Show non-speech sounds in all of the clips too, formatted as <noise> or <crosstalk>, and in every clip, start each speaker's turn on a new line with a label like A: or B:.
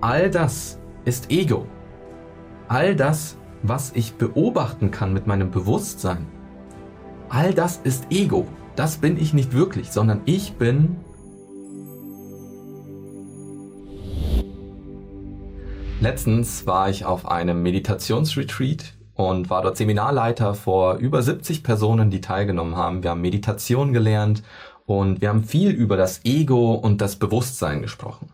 A: all das ist Ego. All das, was ich beobachten kann mit meinem Bewusstsein, all das ist Ego. Das bin ich nicht wirklich, sondern ich bin Letztens war ich auf einem Meditationsretreat und war dort Seminarleiter vor über 70 Personen, die teilgenommen haben. Wir haben Meditation gelernt und wir haben viel über das Ego und das Bewusstsein gesprochen.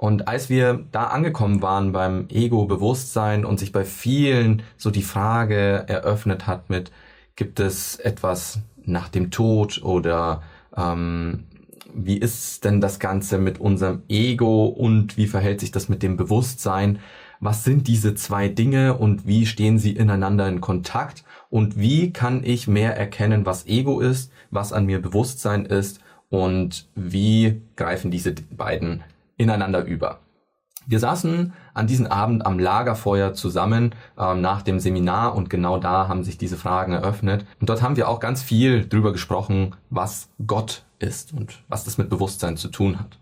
A: Und als wir da angekommen waren beim Ego-Bewusstsein und sich bei vielen so die Frage eröffnet hat mit, gibt es etwas nach dem Tod oder ähm, wie ist denn das Ganze mit unserem Ego und wie verhält sich das mit dem Bewusstsein? was sind diese zwei Dinge und wie stehen sie ineinander in Kontakt und wie kann ich mehr erkennen, was Ego ist, was an mir Bewusstsein ist und wie greifen diese beiden ineinander über. Wir saßen an diesem Abend am Lagerfeuer zusammen äh, nach dem Seminar und genau da haben sich diese Fragen eröffnet. Und dort haben wir auch ganz viel drüber gesprochen, was Gott ist und was das mit Bewusstsein zu tun hat.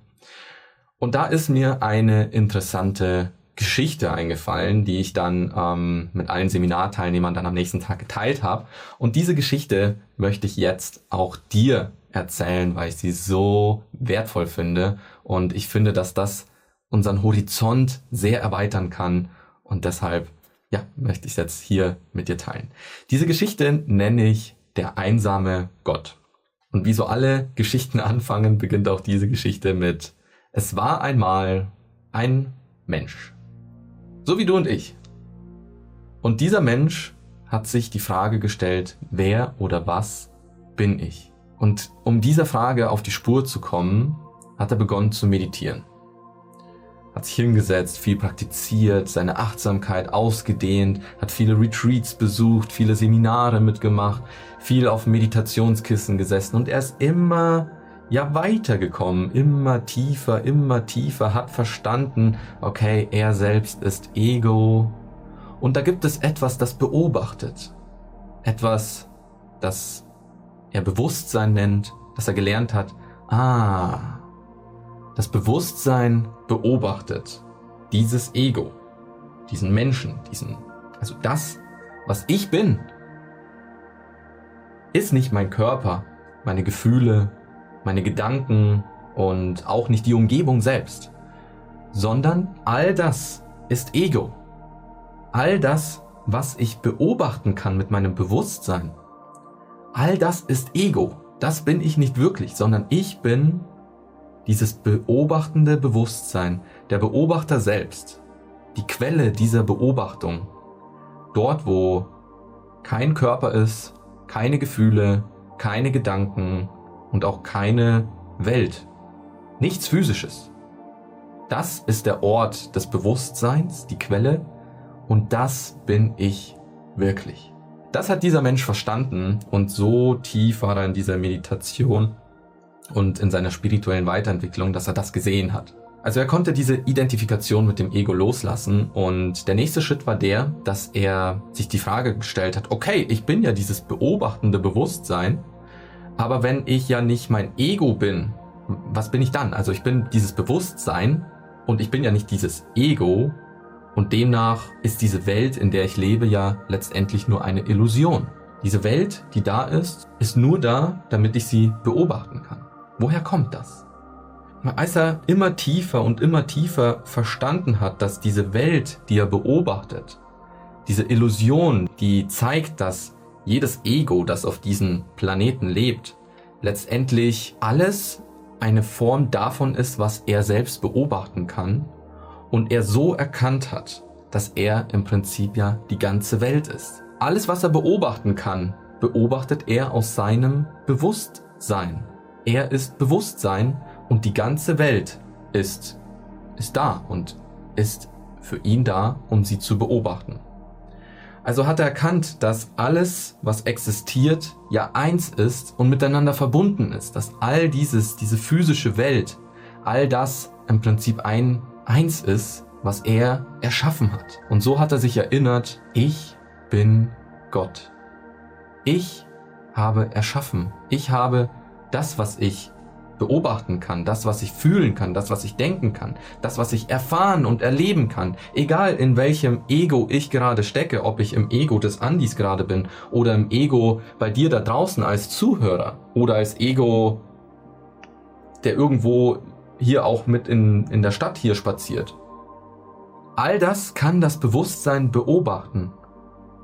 A: Und da ist mir eine interessante Geschichte eingefallen, die ich dann ähm, mit allen Seminarteilnehmern dann am nächsten Tag geteilt habe. Und diese Geschichte möchte ich jetzt auch dir erzählen, weil ich sie so wertvoll finde. Und ich finde, dass das unseren Horizont sehr erweitern kann. Und deshalb, ja, möchte ich es jetzt hier mit dir teilen. Diese Geschichte nenne ich der einsame Gott. Und wie so alle Geschichten <laughs> anfangen, beginnt auch diese Geschichte mit Es war einmal ein Mensch. So wie du und ich. Und dieser Mensch hat sich die Frage gestellt, wer oder was bin ich? Und um dieser Frage auf die Spur zu kommen, hat er begonnen zu meditieren. Hat sich hingesetzt, viel praktiziert, seine Achtsamkeit ausgedehnt, hat viele Retreats besucht, viele Seminare mitgemacht, viel auf Meditationskissen gesessen und er ist immer ja weitergekommen, immer tiefer, immer tiefer, hat verstanden, okay, er selbst ist Ego. Und da gibt es etwas, das beobachtet. Etwas, das er Bewusstsein nennt, das er gelernt hat. Ah, das Bewusstsein beobachtet dieses Ego, diesen Menschen, diesen, also das, was ich bin, ist nicht mein Körper, meine Gefühle, meine Gedanken und auch nicht die Umgebung selbst, sondern all das ist Ego. All das, was ich beobachten kann mit meinem Bewusstsein, all das ist Ego. Das bin ich nicht wirklich, sondern ich bin dieses beobachtende Bewusstsein, der Beobachter selbst, die Quelle dieser Beobachtung. Dort, wo kein Körper ist, keine Gefühle, keine Gedanken, und auch keine Welt. Nichts Physisches. Das ist der Ort des Bewusstseins, die Quelle, und das bin ich wirklich. Das hat dieser Mensch verstanden und so tief war er in dieser Meditation und in seiner spirituellen Weiterentwicklung, dass er das gesehen hat. Also er konnte diese Identifikation mit dem Ego loslassen und der nächste Schritt war der, dass er sich die Frage gestellt hat, okay, ich bin ja dieses beobachtende Bewusstsein, aber wenn ich ja nicht mein Ego bin, was bin ich dann? Also ich bin dieses Bewusstsein und ich bin ja nicht dieses Ego und demnach ist diese Welt, in der ich lebe, ja letztendlich nur eine Illusion. Diese Welt, die da ist, ist nur da, damit ich sie beobachten kann. Woher kommt das? Als er immer tiefer und immer tiefer verstanden hat, dass diese Welt, die er beobachtet, diese Illusion, die zeigt, dass jedes Ego, das auf diesem Planeten lebt, letztendlich alles eine Form davon ist, was er selbst beobachten kann und er so erkannt hat, dass er im Prinzip ja die ganze Welt ist. Alles, was er beobachten kann, beobachtet er aus seinem Bewusstsein. Er ist Bewusstsein und die ganze Welt ist, ist da und ist für ihn da, um sie zu beobachten. Also hat er erkannt, dass alles, was existiert, ja eins ist und miteinander verbunden ist, dass all dieses, diese physische Welt, all das im Prinzip ein eins ist, was er erschaffen hat. Und so hat er sich erinnert, ich bin Gott. Ich habe erschaffen. Ich habe das, was ich beobachten kann, das, was ich fühlen kann, das, was ich denken kann, das, was ich erfahren und erleben kann, egal in welchem Ego ich gerade stecke, ob ich im Ego des Andis gerade bin oder im Ego bei dir da draußen als Zuhörer oder als Ego, der irgendwo hier auch mit in, in der Stadt hier spaziert. All das kann das Bewusstsein beobachten.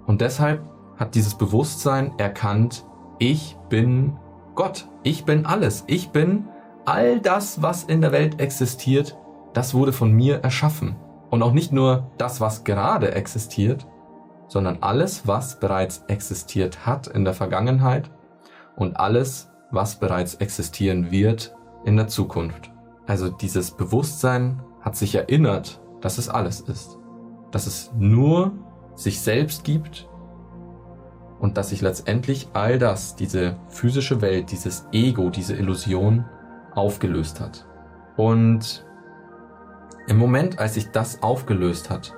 A: Und deshalb hat dieses Bewusstsein erkannt, ich bin Gott, ich bin alles, ich bin all das, was in der Welt existiert, das wurde von mir erschaffen. Und auch nicht nur das, was gerade existiert, sondern alles, was bereits existiert hat in der Vergangenheit und alles, was bereits existieren wird in der Zukunft. Also dieses Bewusstsein hat sich erinnert, dass es alles ist. Dass es nur sich selbst gibt und dass sich letztendlich all das, diese physische Welt, dieses Ego, diese Illusion aufgelöst hat. Und im Moment, als sich das aufgelöst hat,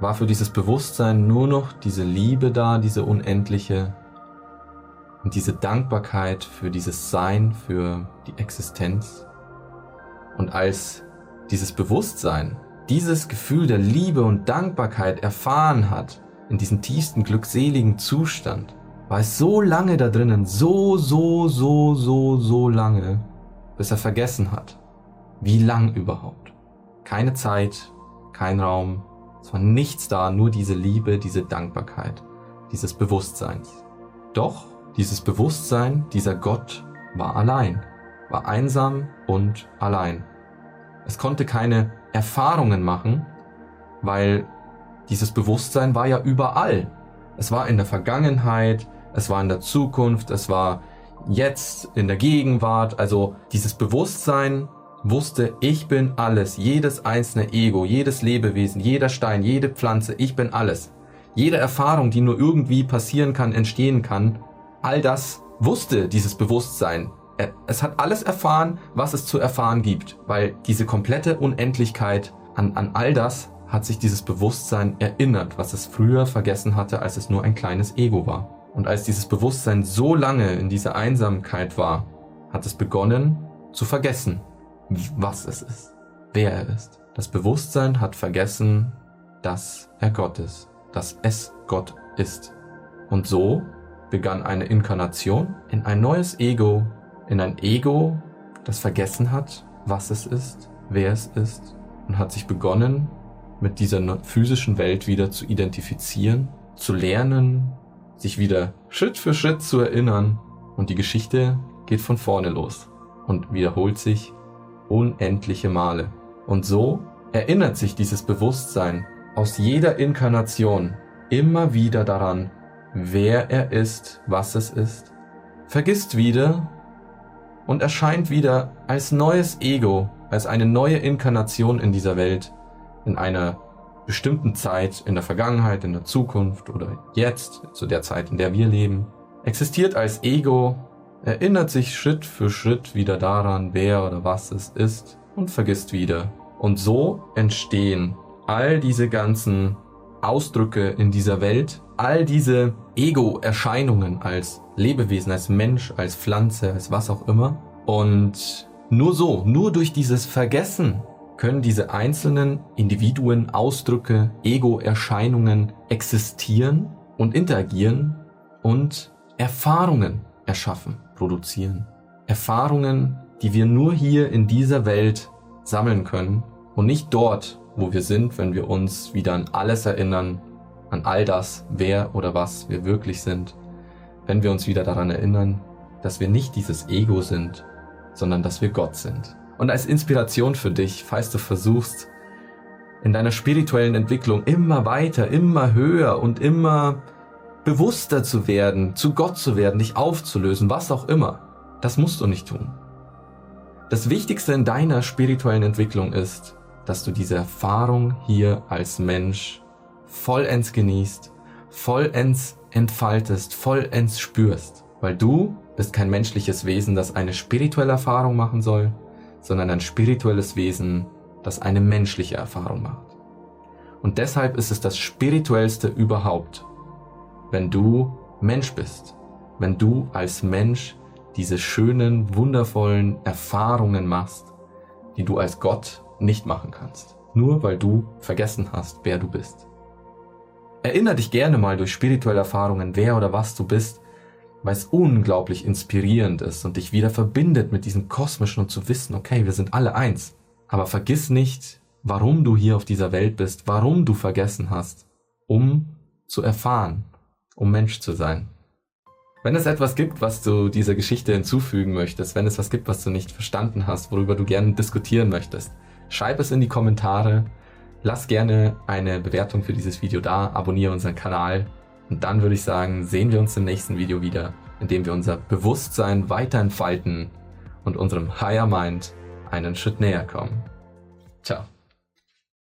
A: war für dieses Bewusstsein nur noch diese Liebe da, diese unendliche und diese Dankbarkeit für dieses Sein, für die Existenz. Und als dieses Bewusstsein dieses Gefühl der Liebe und Dankbarkeit erfahren hat, in diesem tiefsten glückseligen Zustand, war es so lange da drinnen, so, so, so, so, so lange, bis er vergessen hat, wie lang überhaupt. Keine Zeit, kein Raum, es war nichts da, nur diese Liebe, diese Dankbarkeit, dieses Bewusstseins. Doch dieses Bewusstsein, dieser Gott war allein, war einsam und allein. Es konnte keine Erfahrungen machen, weil dieses Bewusstsein war ja überall. Es war in der Vergangenheit, es war in der Zukunft, es war jetzt in der Gegenwart. Also dieses Bewusstsein wusste, ich bin alles, jedes einzelne Ego, jedes Lebewesen, jeder Stein, jede Pflanze, ich bin alles. Jede Erfahrung, die nur irgendwie passieren kann, entstehen kann, all das wusste dieses Bewusstsein. Es hat alles erfahren, was es zu erfahren gibt, weil diese komplette Unendlichkeit an, an all das hat sich dieses Bewusstsein erinnert, was es früher vergessen hatte, als es nur ein kleines Ego war. Und als dieses Bewusstsein so lange in dieser Einsamkeit war, hat es begonnen zu vergessen, was es ist, wer er ist. Das Bewusstsein hat vergessen, dass er Gott ist, dass es Gott ist. Und so begann eine Inkarnation in ein neues Ego, in ein Ego, das vergessen hat, was es ist, wer es ist und hat sich begonnen, mit dieser physischen Welt wieder zu identifizieren, zu lernen, sich wieder Schritt für Schritt zu erinnern und die Geschichte geht von vorne los und wiederholt sich unendliche Male. Und so erinnert sich dieses Bewusstsein aus jeder Inkarnation immer wieder daran, wer er ist, was es ist, vergisst wieder und erscheint wieder als neues Ego, als eine neue Inkarnation in dieser Welt, in einer bestimmten Zeit, in der Vergangenheit, in der Zukunft oder jetzt, zu der Zeit, in der wir leben, existiert als Ego, erinnert sich Schritt für Schritt wieder daran, wer oder was es ist und vergisst wieder. Und so entstehen all diese ganzen Ausdrücke in dieser Welt, all diese Ego-Erscheinungen als Lebewesen, als Mensch, als Pflanze, als was auch immer. Und nur so, nur durch dieses Vergessen können diese einzelnen Individuen, Ausdrücke, Ego-Erscheinungen existieren und interagieren und Erfahrungen erschaffen, produzieren. Erfahrungen, die wir nur hier in dieser Welt sammeln können und nicht dort, wo wir sind, wenn wir uns wieder an alles erinnern, an all das, wer oder was wir wirklich sind, wenn wir uns wieder daran erinnern, dass wir nicht dieses Ego sind, sondern dass wir Gott sind. Und als Inspiration für dich, falls du versuchst, in deiner spirituellen Entwicklung immer weiter, immer höher und immer bewusster zu werden, zu Gott zu werden, dich aufzulösen, was auch immer, das musst du nicht tun. Das Wichtigste in deiner spirituellen Entwicklung ist, dass du diese Erfahrung hier als Mensch vollends genießt, vollends entfaltest, vollends spürst, weil du bist kein menschliches Wesen, das eine spirituelle Erfahrung machen soll, sondern ein spirituelles Wesen, das eine menschliche Erfahrung macht. Und deshalb ist es das spirituellste überhaupt, wenn du Mensch bist, wenn du als Mensch diese schönen, wundervollen Erfahrungen machst, die du als Gott nicht machen kannst. Nur weil du vergessen hast, wer du bist. Erinner dich gerne mal durch spirituelle Erfahrungen, wer oder was du bist, weil es unglaublich inspirierend ist und dich wieder verbindet mit diesem Kosmischen und zu wissen, okay, wir sind alle eins. Aber vergiss nicht, warum du hier auf dieser Welt bist, warum du vergessen hast, um zu erfahren, um Mensch zu sein. Wenn es etwas gibt, was du dieser Geschichte hinzufügen möchtest, wenn es was gibt, was du nicht verstanden hast, worüber du gerne diskutieren möchtest, schreib es in die Kommentare, lass gerne eine Bewertung für dieses Video da, abonniere unseren Kanal und dann würde ich sagen, sehen wir uns im nächsten Video wieder, in dem wir unser Bewusstsein weiter entfalten und unserem Higher Mind einen Schritt näher kommen. Ciao.